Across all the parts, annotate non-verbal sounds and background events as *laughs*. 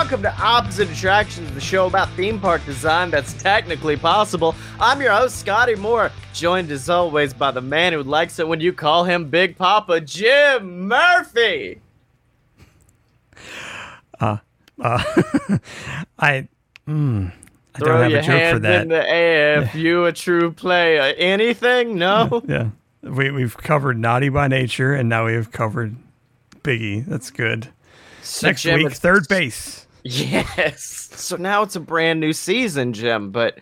Welcome to Opposite Attractions, the show about theme park design that's technically possible. I'm your host, Scotty Moore, joined as always by the man who likes it when you call him Big Papa, Jim Murphy. Uh, uh, *laughs* I, mm, I Throw don't have your a joke for that. in the air if you a true player. Anything? No? *laughs* yeah, we we've covered Naughty by Nature, and now we have covered Biggie. That's good. So, Next Jim, week, third base. Yes. So now it's a brand new season, Jim, but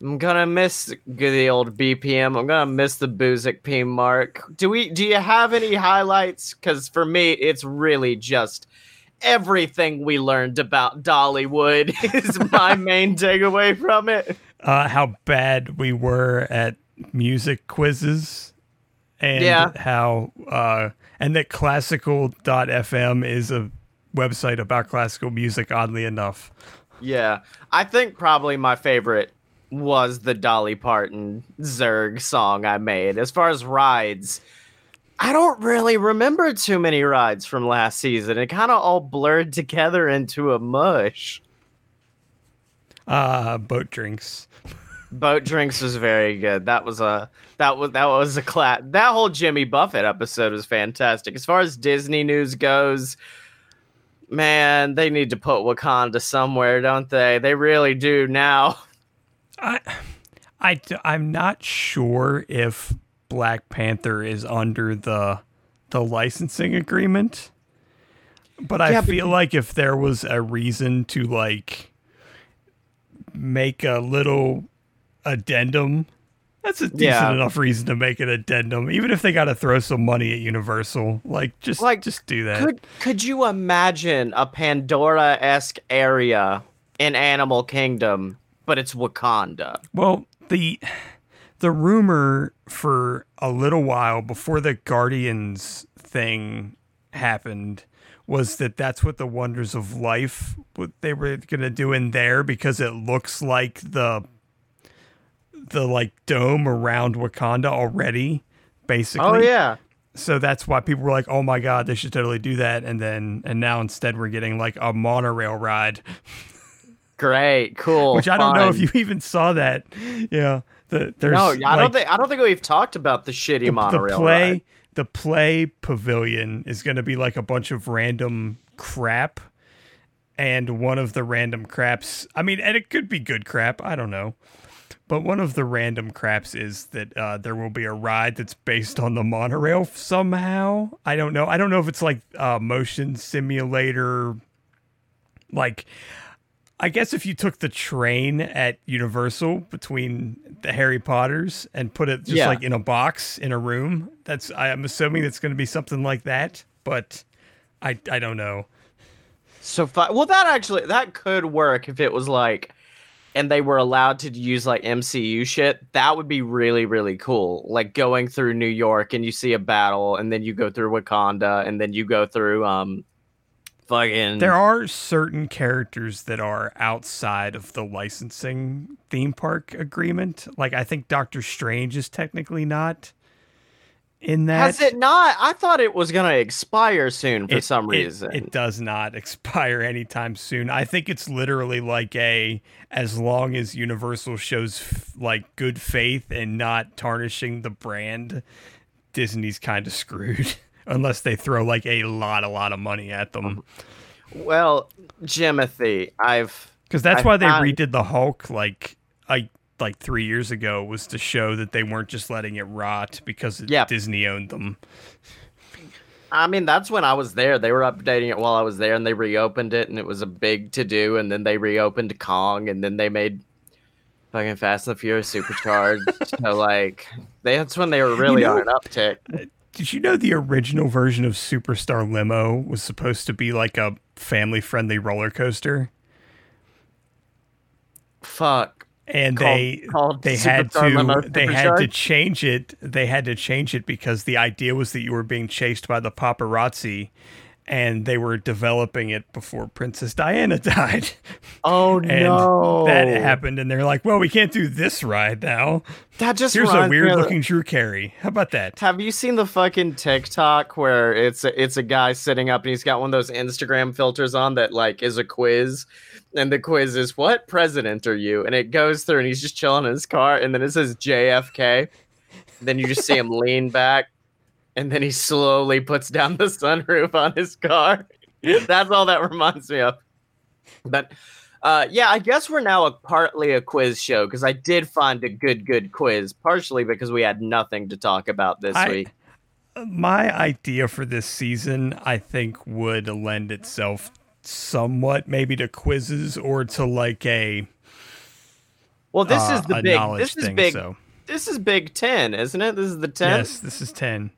I'm gonna miss the old BPM. I'm gonna miss the Buzik P mark. Do we do you have any highlights? Cause for me, it's really just everything we learned about Dollywood *laughs* is my *laughs* main takeaway from it. Uh, how bad we were at music quizzes, and Yeah. how uh, and that classical.fm is a website about classical music. Oddly enough, Yeah. I think probably my favorite was the Dolly Parton Zerg song I made. As far as rides, I don't really remember too many rides from last season. It kind of all blurred together into a mush. uh, boat drinks. Boat drinks was very good. That was a that was that was a class. That whole Jimmy Buffett episode was fantastic. As far as Disney news goes, man, they need to put Wakanda somewhere, don't they? They really do now. I, I, I'm not sure if Black Panther is under the the licensing agreement, but I Yeah, but feel like if there was a reason to like make a little addendum, that's a decent Yeah. enough reason to make an addendum, even if they got to throw some money at Universal. Like, just Like, just do that. Could could you imagine a Pandora esque area in Animal Kingdom, but it's Wakanda? Well, the the rumor for a little while before the Guardians thing happened was that that's what the Wonders of Life what they were going to do in there because it looks like the the like dome around Wakanda already basically. Oh yeah. So that's why people were like, "Oh my god, they should totally do that." And then and now instead we're getting like a monorail ride Great, cool. which I don't know if you *laughs* even saw that. Yeah, the there's No, I like, don't think I don't think we've talked about the shitty the, the play ride. the play pavilion is going to be like a bunch of random crap, and one of the random craps. I mean, and it could be good crap. I don't know. But one of the random craps is that uh, there will be a ride that's based on the monorail somehow. I don't know. I don't know if it's like uh, motion simulator. Like, I guess if you took the train at Universal between the Harry Potters and put it just Yeah. like in a box in a room, that's I'm assuming it's going to be something like that. But I I don't know. So well, that actually that could work if it was like, and they were allowed to use like MCU shit. That would be really really cool. Like going through New York and you see a battle, and then you go through Wakanda, and then you go through um, fucking There are certain characters that are outside of the licensing theme park agreement. Like I think Doctor Strange is technically not in that. Has it not? I thought it was gonna expire soon for It- some reason. It, does not *laughs* expire anytime soon. I think it's literally like a as long as Universal shows f- like good faith and not tarnishing the brand, Disney's kind of screwed *laughs* unless they throw like a lot a lot of money at them. Mm-hmm. well, Jimothy, I've Cuz that's I why they found- redid the Hulk like I like 3 years ago was to show that they weren't just letting it rot because. Disney owned them. I mean, that's when I was there. They were updating it while I was there, and they reopened it, and it was a big to do. And then they reopened Kong, and then they made fucking Fast and the Furious Supercharged. *laughs* so like, that's when they were really know- on an uptick. Uh, did you know the original version of Superstar Limo was supposed to be like a family-friendly roller coaster? Fuck. And Called- they called they had to they had to change it they had to change it because the idea was that you were being chased by the paparazzi and they were developing it before Princess Diana *laughs* died. Oh and no, that happened, and they're like, "Well, we can't do this ride now. That just Here's a weird of the- looking Drew Carey. How about that?" Have you seen the fucking TikTok where it's a, it's a guy sitting up and he's got one of those Instagram filters on that like is a quiz, and the quiz is what president are you? And it goes through and he's just chilling in his car, and then it says JFK. Then you just see him *laughs* lean back, and then he slowly puts down the sunroof on his car. *laughs* That's all that reminds me of. But uh, yeah, I guess we're now a partly a quiz show because I did find a good, good quiz, partially because we had nothing to talk about this I- week. My idea for this season, I think, would lend itself somewhat maybe to quizzes or to like a Well, this uh, is the big. This is thing, big. So This is Big Ten, isn't it? This is the ten. yes, this is ten.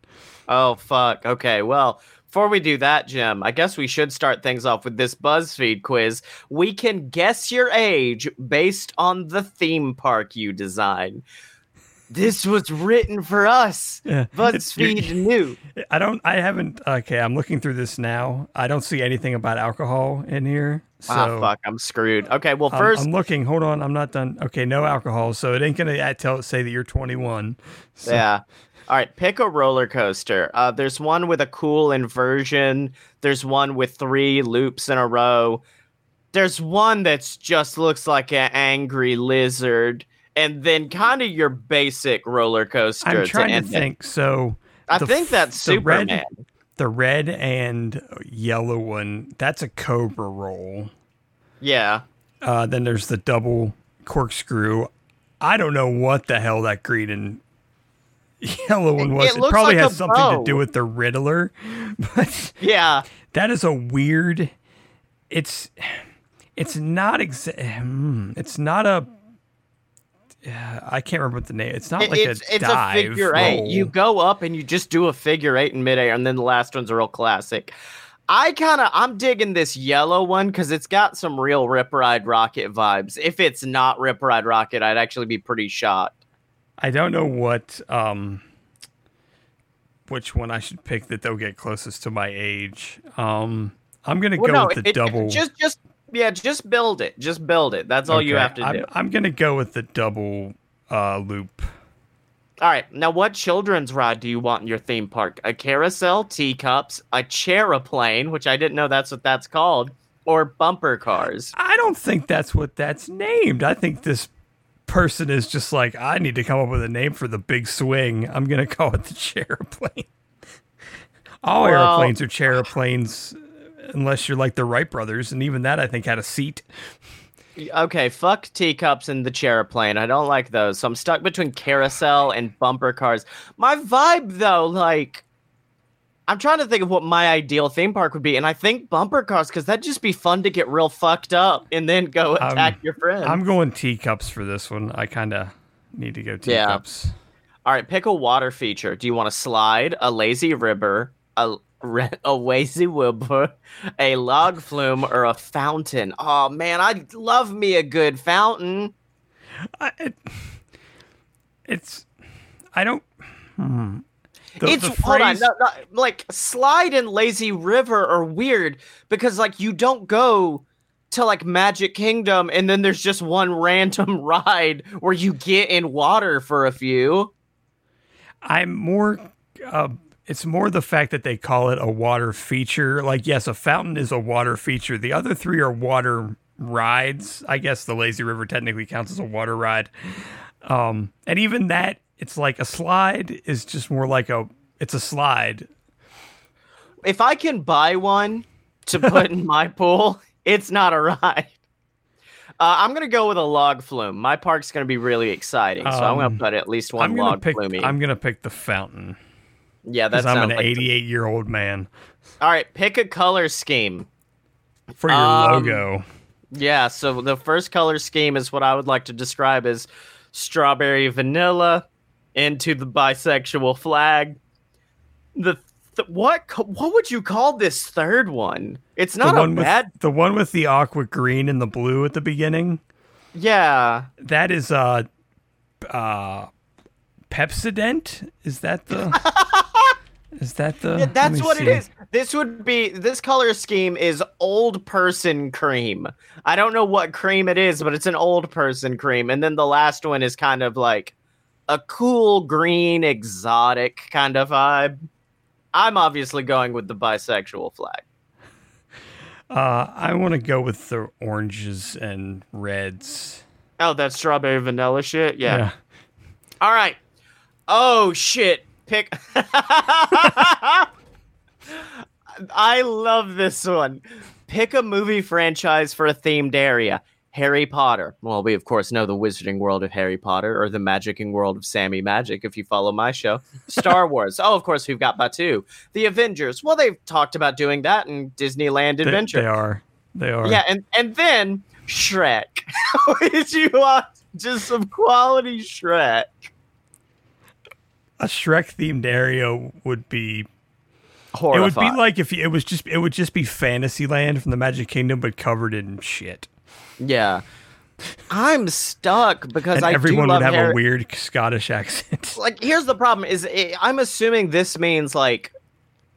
Oh fuck. Okay. Well, before we do that, Jim, I guess we should start things off with this BuzzFeed quiz. We can guess your age based on the theme park you design. This was written for us. Yeah, BuzzFeed knew. I don't. I haven't. Okay, I'm looking through this now. I don't see anything about alcohol in here. So ah, fuck. I'm screwed. Okay. Well, I'm- first, I'm, looking. Hold on, I'm not done. Okay, no alcohol, so it ain't gonna uh, tell say that you're 21. So, Yeah. All right, pick a roller coaster. Uh, there's one with a cool inversion. There's one with three loops in a row. There's one that's just looks like an angry lizard, and then kind of your basic roller coaster. I'm trying to it. think. So I think f- that's the red- Superman. the red and yellow one, that's a Cobra roll. Yeah. Uh, then there's the double corkscrew. I don't know what the hell that green and *laughs* yellow one was. it It, probably like has something bow. to do with the Riddler, *laughs* but Yeah. that is a weird. It's it's not exa- hmm, It's not a. I can't remember what the name. It's not It- like it's a it's a figure eight. You go up and you just do a figure eight in midair, and then the last one's a real classic. I kind of I'm digging this yellow one because it's got some real Rip Ride Rocket vibes. If it's not Rip Ride Rocket, I'd actually be pretty shocked. I don't know what um which one I should pick that they'll get closest to my age. Um I'm gonna Well, go no, with the it- double. Just just yeah, just build it. Just build it. That's all you have to I'm, do. I'm gonna go with the double uh loop. All right. Now, what children's ride do you want in your theme park? A carousel, teacups, a chairaplane, which I didn't know that's what that's called, or bumper cars? I don't think that's what that's named. I think this person is just like, I need to come up with a name for the big swing. I'm gonna call it the chairplane. *laughs* All Well- airplanes are chairplanes unless you're like the Wright brothers, and even that I think had a seat. Okay, fuck teacups and the chairaplane. I don't like those. So I'm stuck between carousel and bumper cars. My vibe, though, like, I'm trying to think of what my ideal theme park would be, and I think bumper cars because that'd just be fun to get real fucked up and then go Um, attack your friends. I'm going teacups for this one. I kind of need to go Yeah. teacups. All right, pick a water feature. Do you want a slide, a lazy river, a *laughs* a lazy river, a log flume, or a fountain? Oh man, I love me a good fountain. I, it, it's I don't. Hmm. The, it's the hold on, no, no, like slide and lazy river are weird because like you don't go to like Magic Kingdom and then there's just one *laughs* random ride where you get in water for a few. I'm more. Uh, it's more the fact that they call it a water feature. Like, yes, a fountain is a water feature. The other three are water rides. I guess the lazy river technically counts as a water ride. Um, and even that, it's like a slide is just more like a. It's a slide. if I can buy one to *laughs* put in my pool, it's not a ride. Uh, I'm gonna go with a log flume. My park's gonna be really exciting, so I'm gonna Um, put at least one I'm log pick. flume. I'm gonna pick the fountain yeah, that's I'm an like 88 year old man All right, pick a color scheme. for your Um, logo. Yeah, so the first color scheme is what I would like to describe as strawberry vanilla into the bisexual flag. The th- what what would you call this third one? It's not the a one bad. with the one with the aqua green and the blue at the beginning. Yeah, That is uh uh Pepsodent? Is that the *laughs* Is that the? Yeah, that's what see. it is. This would be this color scheme is old person cream. I don't know what cream it is, but it's an old person cream. And then the last one is kind of like a cool green exotic kind of vibe. I'm obviously going with the bisexual flag. *laughs* Uh, I want to go with the oranges and reds. Oh, that strawberry vanilla shit. Yeah. All right. Oh shit. Pick. *laughs* I love this one. Pick a movie franchise for a themed area. Harry Potter. Well, we of course know the wizarding world of Harry Potter or the magicking world of Sammy Magic if you follow my show. Star *laughs* Wars. Oh, of course we've got Batuu. The Avengers. Well, they've talked about doing that in Disneyland Adventure. they are. They are. Yeah, and and then Shrek. *laughs* You want just some quality Shrek? A Shrek themed area would be. Horrifying. It would be like if it was just. It would just be Fantasyland from the Magic Kingdom, but covered in shit. Yeah. I'm stuck because And I everyone do love would have Harry- a weird Scottish accent. *laughs* like here's the problem is i i'm assuming this means like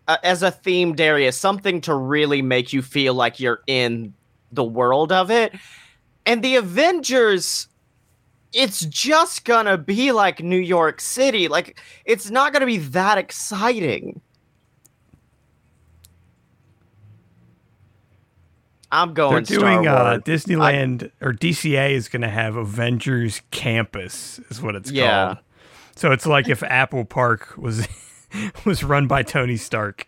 uh, as a themed area something to really make you feel like you're in the world of it and the avengers it's just gonna be like new york city like it's not gonna be that exciting i'm going. They're doing uh. Disneyland or DCA is going to have Avengers Campus, is what it's Yeah. called. So it's like if Apple Park was *laughs* was run by Tony Stark.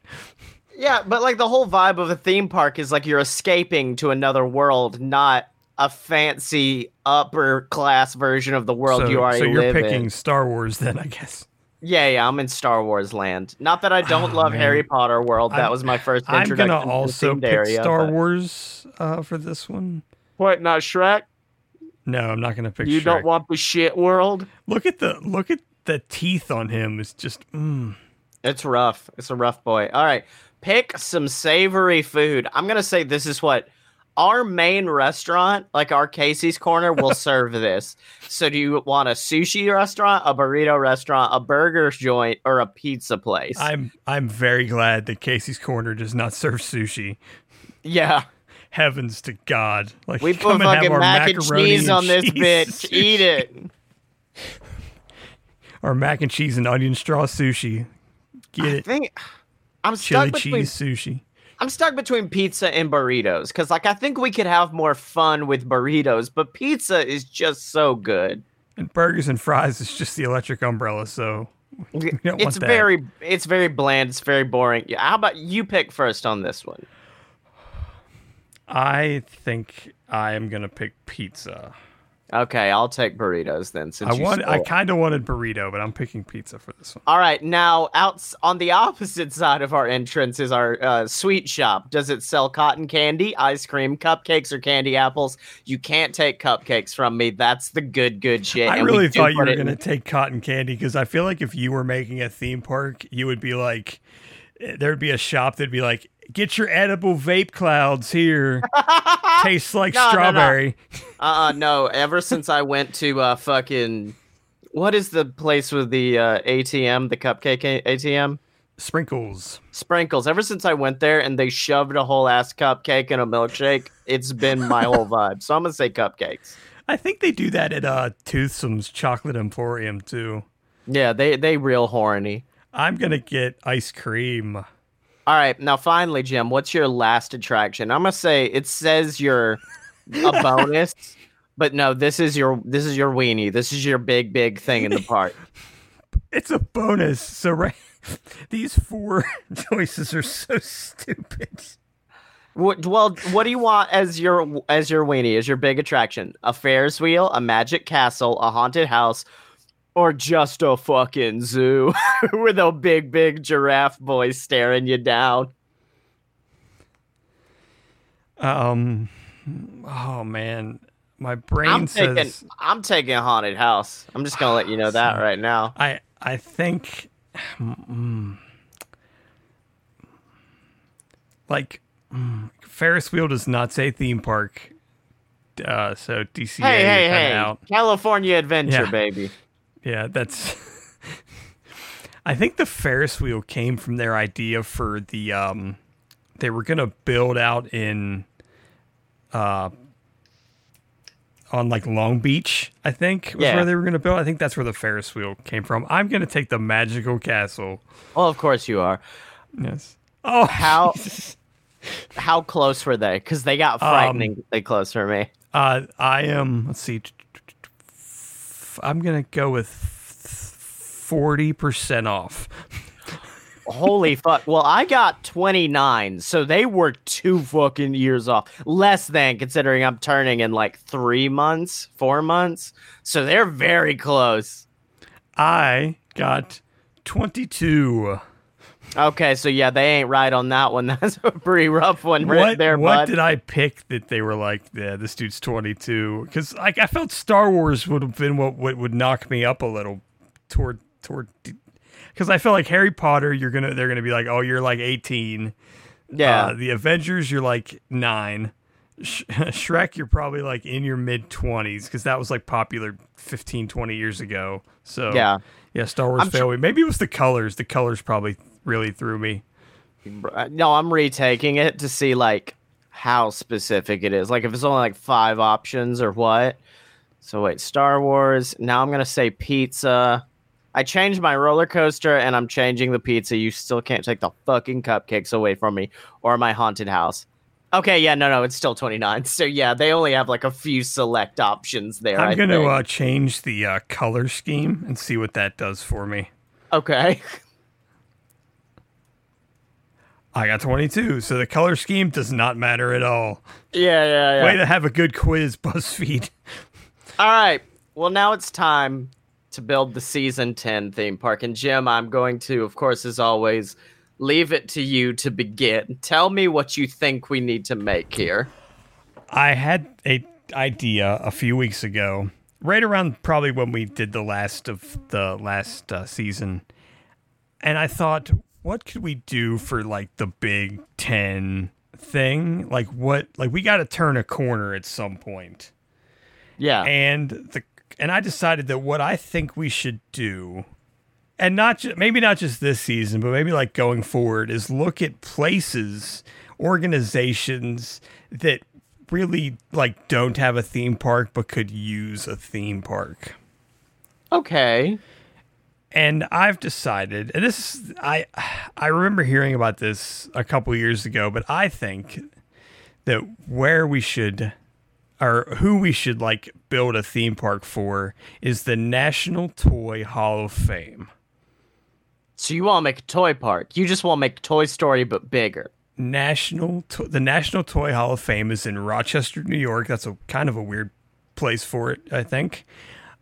Yeah, but like the whole vibe of a theme park is like you're escaping to another world, not a fancy upper class version of the world so, you already so you're picking in. Star Wars then, I guess. Yeah, yeah, I'm in Star Wars land. Not that I don't Oh, love man. Harry Potter world. That I'm- was my first introduction. I'm introduction. gonna to also themed pick area, Star but- Wars uh, for this one. What? Not Shrek? No, I'm not gonna pick. you Shrek. don't want the shit world? look at the look at the teeth on him. It's just mm. It's rough. It's a rough boy. All right. Pick some savory food. I'm going to say this is what our main restaurant, like our Casey's Corner, will *laughs* serve this. So, do you want a sushi restaurant, a burrito restaurant, a burger joint, or a pizza place? I'm I'm very glad that Casey's Corner does not serve sushi. yeah. Heavens to God! Like We put fucking mac and cheese and on this cheese bitch. Eat it. *laughs* Our mac and cheese and onion straw sushi. Get I it? think I'm Chili stuck between cheese sushi. I'm stuck between pizza and burritos because, like, I think we could have more fun with burritos, but pizza is just so good. And burgers and fries is just the electric umbrella, so it's very it's very bland it's very boring yeah, how about you pick first on this one I think I am gonna pick pizza. Okay i'll take burritos then since I want. I kind of wanted burrito, but I'm picking pizza for this one. all right now out on the opposite side of our entrance is our uh, sweet shop does it sell cotton candy ice cream cupcakes or candy apples you can't take cupcakes from me that's the good good shit I and really thought you were gonna take cotton candy because I feel like if you were making a theme park, you would be like, eh, there'd be a shop that'd be like, get your edible vape clouds here. *laughs* Tastes like No, no, no. strawberry. *laughs* Uh, no. Ever since I went to uh fucking, what is the place with the uh, ATM, the cupcake ATM? Sprinkles. Sprinkles. Ever since I went there and they shoved a whole ass cupcake in a milkshake, it's been my whole *laughs* vibe. So I'm gonna say cupcakes. I think they do that at uh, Toothsome's Chocolate Emporium too. Yeah, they they real horny. I'm gonna get ice cream. All right, now finally, Jim, what's your last attraction? I'm gonna say it says you're a *laughs* bonus, but no, this is your this is your weenie. This is your big big thing in the park. *laughs* It's a bonus. So right, *laughs* these four choices are so stupid. What, well, what do you want as your as your weenie? As your big attraction? A Ferris wheel, a magic castle, a haunted house, or just a fucking zoo *laughs* with a big big giraffe boy staring you down? Um. Oh man, my brain I'm says taking I'm taking a haunted house. I'm just gonna let you know that *sighs* right now. I. I think. mm, *sighs* like, mm, Ferris wheel does not say theme park. Uh, so DCA Hey, hey, hey! out. California Adventure, Yeah. baby. Yeah, that's. *laughs* I think the Ferris wheel came from their idea for the um they were gonna build out in uh on like Long Beach, I think was Yeah. where they were gonna build. I think that's where the Ferris wheel came from. I'm gonna take the magical castle. Well, of course you are. Yes. Oh How- *laughs* How close were they? Because they got frighteningly close for me. Uh I am let's see I'm gonna go with forty percent off. Holy fuck. Well, I got 29, so they were two fucking years off. Less than, considering I'm turning in like three months, four months. So they're very close. I got twenty two. Okay, so yeah, they ain't right on that one. *laughs* That's a pretty rough one right what, there, what bud. did I pick that they were like, yeah, this dude's 22? Because like I felt Star Wars would have been what, what would knock me up a little toward toward. Because I felt like Harry Potter, you're gonna they're gonna be like, oh, you're like 18. yeah. Uh, the Avengers, you're like nine. Sh- *laughs* Shrek, you're probably like in your mid 20s because that was like popular 15, 20 years ago. So yeah. yeah, Star Wars I'm failed. Maybe it was the colors. The colors probably really threw me. No, I'm retaking it to see like how specific it is. Like if it's only like five options or what. So wait, Star Wars. Now I'm gonna say pizza. I changed my roller coaster and I'm changing the pizza. You still can't take the fucking cupcakes away from me or my haunted house. Okay, yeah, no, no, it's still 29. So yeah, they only have like a few select options there. I'm I going to think. uh, change the uh, color scheme and see what that does for me. okay. *laughs* I got 22, so the color scheme does not matter at all. yeah, yeah, yeah. Way to have a good quiz, *laughs* BuzzFeed. All right. Well, now it's time to build the season 10 theme park. And Jim, I'm going to, of course, as always, leave it to you to begin. Tell me what you think we need to make here. I had a idea a few weeks ago, right around probably when we did the last of the last uh, season, and I thought, what could we do for like the Big Ten thing? Like what? Like we got to turn a corner at some point. Yeah. and the and I decided that what I think we should do, and not just maybe not just this season, but maybe like going forward, is look at places, organizations that really like don't have a theme park but could use a theme park. okay. And I've decided, and this is, I I remember hearing about this a couple years ago, but I think that where we should or who we should like build a theme park for is the National Toy Hall of Fame. So you want to make a toy park. You just want to make Toy Story, but bigger. National to- the National Toy Hall of Fame is in Rochester, New York. That's a kind of a weird place for it, I think.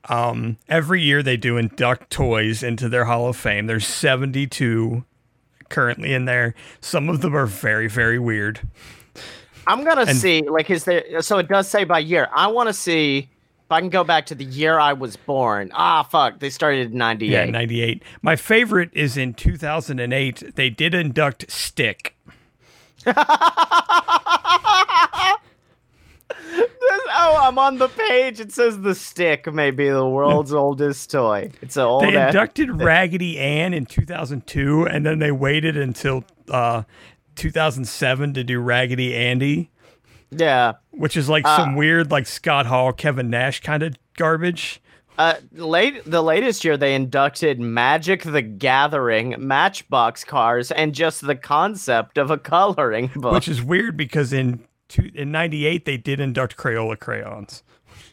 Um, every year they do induct toys into their Hall of Fame. There's 72 currently in there. Some of them are very, very weird. I'm going to And- see, like, is there, so it does say by year. I want to see if I can go back to the year I was born. Ah, fuck. They started in 98. Yeah, 98. My favorite is in 2008. They did induct Stick. *laughs* oh, I'm on the page. It says the stick may be the world's *laughs* oldest toy. It's an old They ass- inducted *laughs* Raggedy Ann in 2002, and then they waited until uh, 2007 to do Raggedy Andy, Yeah. which is like some weird, like Scott Hall, Kevin Nash kind of garbage. Uh, late the latest year they inducted Magic the Gathering, Matchbox cars, and just the concept of a coloring book. Which is weird because in two, in '98 they did induct Crayola crayons.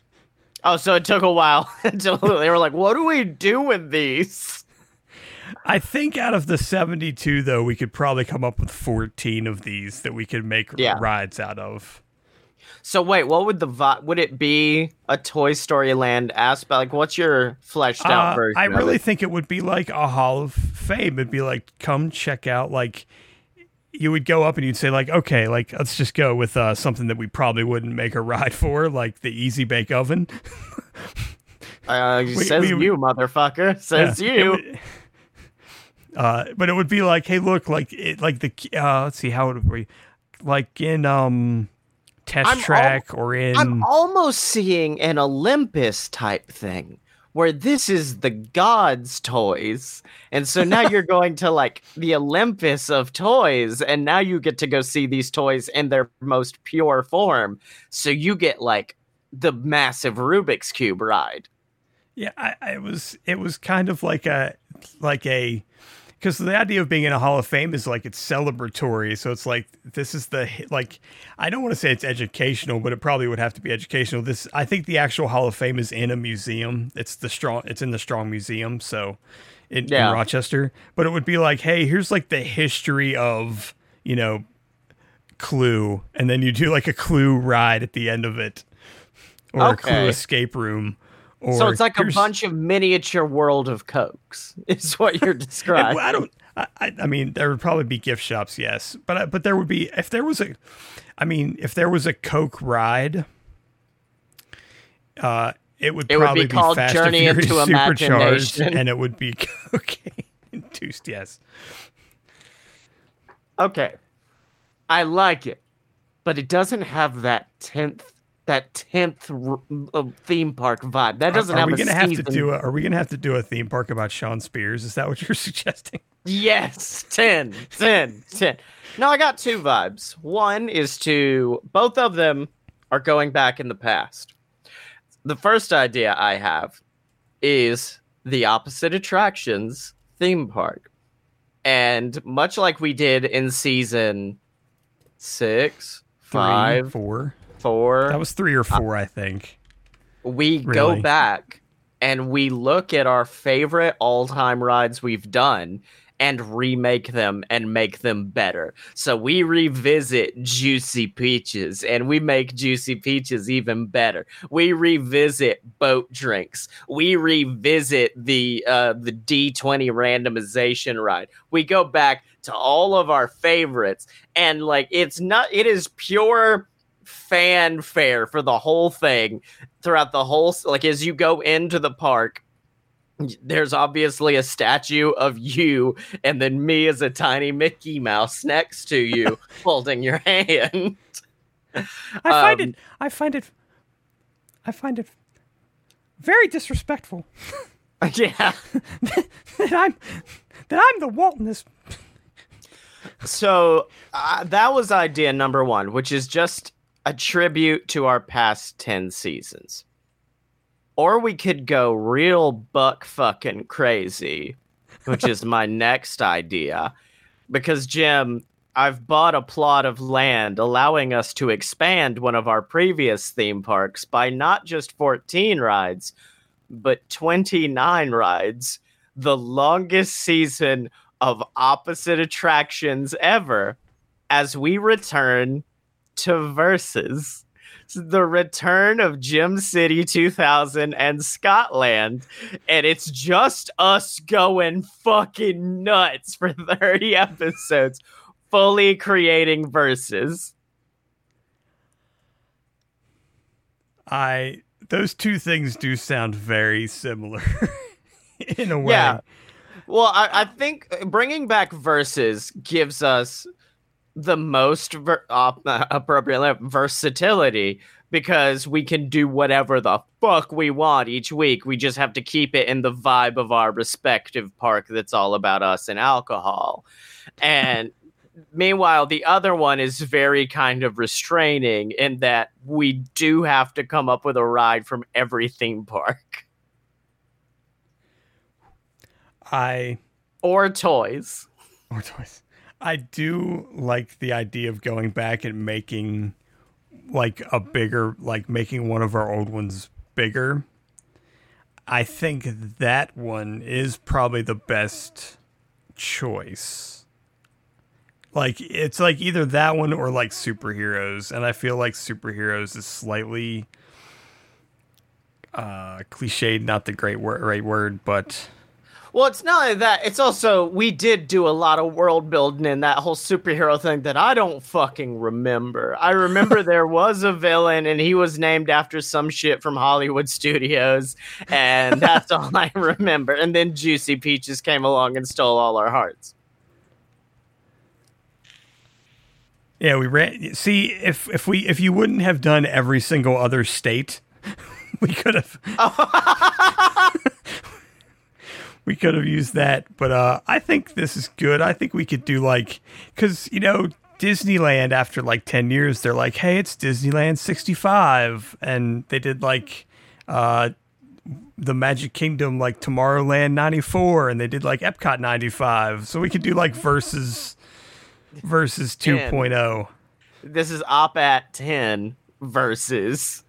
*laughs* oh, so it took a while until *laughs* they were like, "What do we do with these?" I think out of the 72 though, we could probably come up with 14 of these that we could make Yeah. rides out of. So wait, what would the vi- would it be a Toy Story Land aspect? Like, what's your fleshed out Uh, version? I really it? think it would be like a Hall of Fame. It'd be like, come check out. Like, you would go up and you'd say, like, okay, like let's just go with uh, something that we probably wouldn't make a ride for, like the Easy Bake Oven. *laughs* uh, we- says we- you, motherfucker. *laughs* Says Yeah, you. would- uh, but it would be like, hey, look, like it, like the uh, let's see how it would be, like in um, Test I'm al- Track or in I'm almost seeing an Olympus type thing where this is the gods' toys. And so now you're *laughs* going to like the Olympus of toys, and now you get to go see these toys in their most pure form. So you get like the massive Rubik's Cube ride. Yeah, I, I was it was kind of like a like a because the idea of being in a Hall of Fame is like it's celebratory. So it's like this is the like I don't want to say it's educational, but it probably would have to be educational. This I think the actual Hall of Fame is in a museum. It's the strong. It's in the Strong Museum. So in, Yeah. in Rochester, but it would be like, hey, here's like the history of you know Clue, and then you do like a Clue ride at the end of it, or a Clue escape room. So it's like a bunch of miniature world of cokes, *laughs* is what you're *laughs* describing. I don't. I, I mean, there would probably be gift shops, yes, but I- but there would be if there was a, I mean, if there was a Coke ride, uh, it would It would be probably called Fast Journey and into *laughs* Supercharged, Imagination. and it would be cocaine induced. Yes, Okay. I like it. But it doesn't have that 10th that 10th r- uh, theme park vibe. That doesn't are, are have we a gonna have to do a? Are we gonna have to do a theme park about Sean Spears? Is that what you're *laughs* suggesting? Yes, 10, 10, 10. No, I got two vibes. One is to both of them are going back in the past. The first idea I have is the opposite attractions theme park. And much like we did in season six, Three, five, four. Four, That was three or four, I think. we go back and we look at our favorite all-time rides we've done and remake them and make them better. So we revisit Juicy Peaches and we make Juicy Peaches even better. We revisit boat drinks. We revisit the uh the D20 randomization ride. We go back to all of our favorites and like it's not it is pure fanfare for the whole thing throughout the whole like as you go into the park there's obviously a statue of you and then me as a tiny mickey mouse next to you *laughs* holding your hand I find Um, it. I find it. I find it very disrespectful *laughs* yeah *laughs* that I'm that I'm the Walt in this. so uh, that was idea number one which is just a tribute to our past 10 seasons. Or we could go real buck fucking crazy which is my *laughs* next idea. Because jim i've bought a plot of land allowing us to expand one of our previous theme parks by not just 14 rides but 29 rides the longest season of opposite attractions ever as we return to versus the return of Jim City 2000 and Scotland and it's just us going fucking nuts for *laughs* 30 episodes fully creating verses I those two things do sound very similar *laughs* in a way. Yeah. Well, I, I think bringing back verses gives us the most ver- uh, appropriate versatility because we can do whatever the fuck we want each week. We just have to keep it in the vibe of our respective park that's all about us and alcohol. And meanwhile, the other one is very kind of restraining in that we do have to come up with a ride from every theme park I or toys. or toys. I do like the idea of going back and making like a bigger like making one of our old ones bigger. I think that one is probably the best choice. Like it's like either that one or like superheroes and I feel like superheroes is slightly uh cliched not the great word right word but Well, it's not only that, it's also we did do a lot of world building in that whole superhero thing that I don't fucking remember. I remember *laughs* there was a villain and he was named after some shit from Hollywood studios, and that's all I *laughs* remember. And then Juicy Peaches came along and stole all our hearts. Yeah, we ran. See, if if we if you wouldn't have done every single other state, *laughs* we could have. We could have used that, but uh, I think this is good. I think we could do like, because you know, Disneyland after like ten years, they're like, hey, it's Disneyland sixty five, and they did like, uh, the Magic Kingdom like Tomorrowland ninety four, and they did like Epcot ninety five. So we could do like versus versus 2.0. This is op at 10 versus.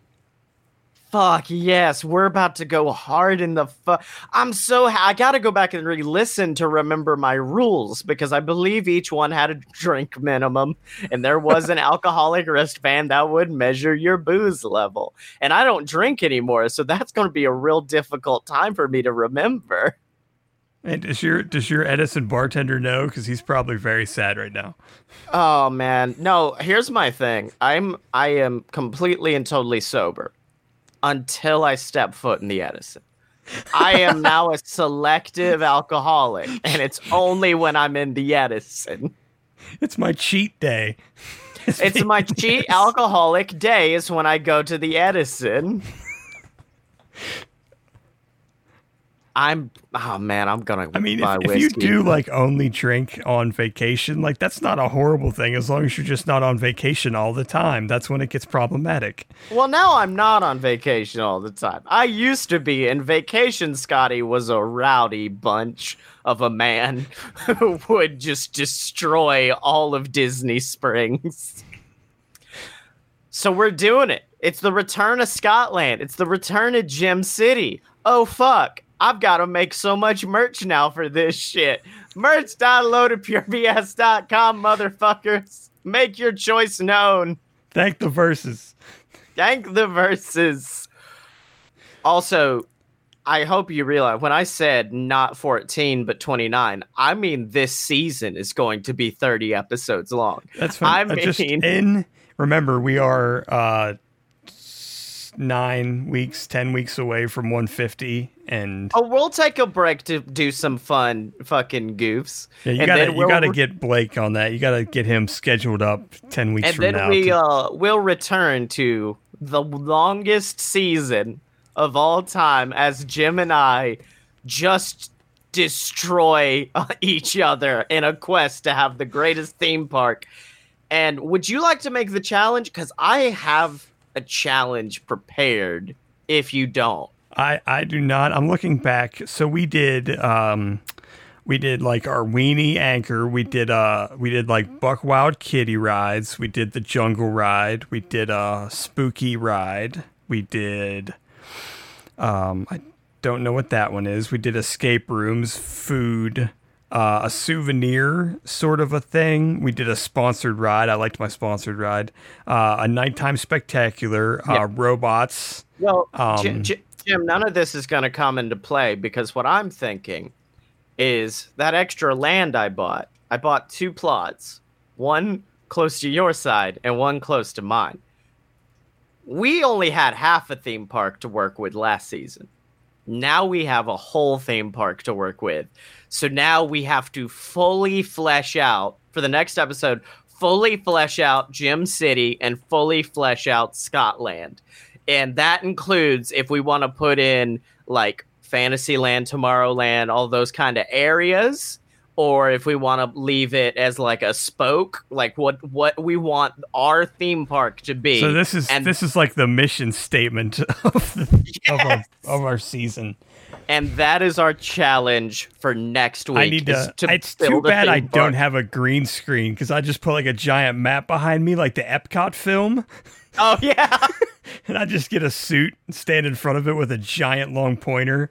Fuck yes, we're about to go hard in the fuck I'm so ha- I gotta go back and re-listen to remember my rules because I believe each one had a drink minimum, and there was an *laughs* alcoholic wristband that would measure your booze level. And I don't drink anymore, so that's going to be a real difficult time for me to remember. And does your does your Edison bartender know? Because he's probably very sad right now. Oh man, no. Here's my thing. I'm I am completely and totally sober until I step foot in the Edison. I am now a selective alcoholic, and it's only when I'm in the Edison. It's my cheat day. It's my *laughs* cheat alcoholic day is when I go to the Edison. I'm oh man, I'm gonna. I mean, buy if, if you do like only drink on vacation, like that's not a horrible thing as long as you're just not on vacation all the time. That's when it gets problematic. Well, now I'm not on vacation all the time. I used to be, and vacation Scotty was a rowdy bunch of a man *laughs* who would just destroy all of Disney Springs. So we're doing it. It's the return of Scotland. It's the return of Jim City. Oh fuck. I've got to make so much merch now for this shit. Merch.loadedpurebs.com, motherfuckers. Make your choice known. Thank the verses. Thank the verses. Also, I hope you realize when I said not 14 but 29, I mean this season is going to be 30 episodes long. That's I fine. Uh, just mean- in remember we are uh nine weeks, ten weeks away from 150, and Oh, we'll take a break to do some fun fucking goofs. yeah, you and gotta you we'll gotta get Blake on that. You gotta get him scheduled up ten weeks and from then now. we to- uh will return to the longest season of all time as Jim and I just destroy uh, each other in a quest to have the greatest theme park. And would you like to make the challenge? Because I have a challenge prepared. If you don't, I I do not. I'm looking back. So we did um we did like our weenie anchor. We did uh we did like Buck Wild Kitty rides. We did the jungle ride. We did a spooky ride. We did um I don't know what that one is. We did escape rooms, food, uh, a souvenir sort of a thing. We did a sponsored ride. I liked my sponsored ride. Uh, a nighttime spectacular. Yeah. Uh, robots. Well, Um, Jim, Jim, Jim, none of this is going to come into play because what I'm thinking is that extra land I bought. I bought two plots, one close to your side and one close to mine. We only had half a theme park to work with last season. Now we have a whole theme park to work with. So now we have to fully flesh out for the next episode, fully flesh out Jim City and fully flesh out Scotland. And that includes if we want to put in like Fantasyland, Tomorrowland, all those kind of areas, or if we want to leave it as like a spoke, like what what we want our theme park to be. So this is and this is like the mission statement *laughs* of, the, of, our, of our season. And that is our challenge for next week. I need is to. it's too bad I theme don't have a green screen because I just put like a giant map behind me, like the Epcot film, Oh yeah. *laughs* and I just get a suit and stand in front of it with a giant long pointer,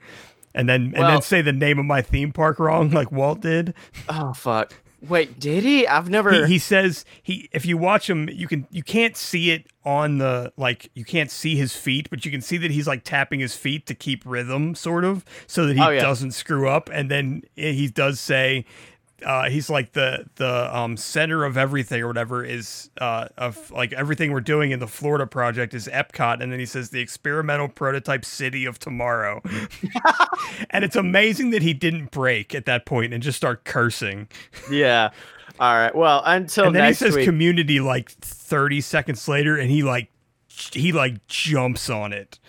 and then and then say the name of my theme park wrong, like Walt did. oh fuck. Wait, did he? I've never. He, he says he if you watch him you can you can't see it on the like you can't see his feet but you can see that he's like tapping his feet to keep rhythm sort of so that he Oh, yeah. doesn't screw up and then he does say uh, he's like the the um, center of everything or whatever is uh, of like everything we're doing in the Florida project is Epcot, and then he says the experimental prototype city of tomorrow, *laughs* and it's amazing that he didn't break at that point and just start cursing. yeah. All right. Well, until and then he says week. community like 30 seconds later and he like he like jumps on it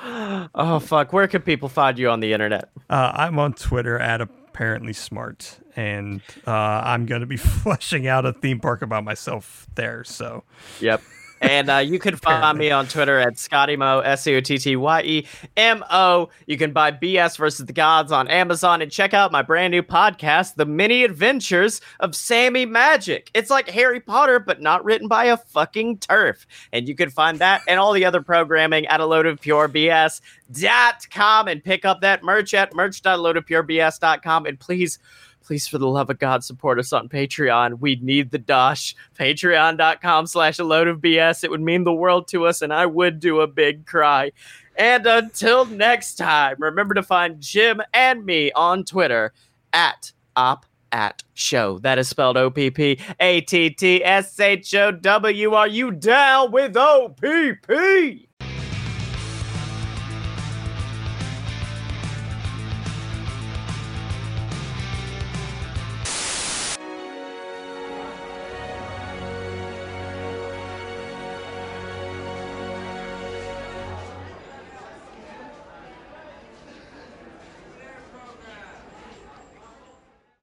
*gasps* oh fuck! Where can people find you on the internet? Uh, I'm on Twitter at apparently smart, and uh, I'm going to be *laughs* fleshing out a theme park about myself there. So, yep. And uh, you can find me on Twitter at Scotty ScottyMo, S C O T T Y E M O. You can buy BS versus the Gods on Amazon and check out my brand new podcast, The Mini Adventures of Sammy Magic. It's like Harry Potter, but not written by a fucking TERF. And you can find that and all the other programming at a load of pure BS.com and pick up that merch at merch.loadofpurebs.com. And please, please for the love of god support us on patreon. We need the dosh. Patreon.com slash a load of bs it would mean the world to us and i would do a big cry. And until next time remember to find jim and me on twitter at op at show. That is spelled o-p-p-a-t-t-s-h-o-w are you down with o-p-p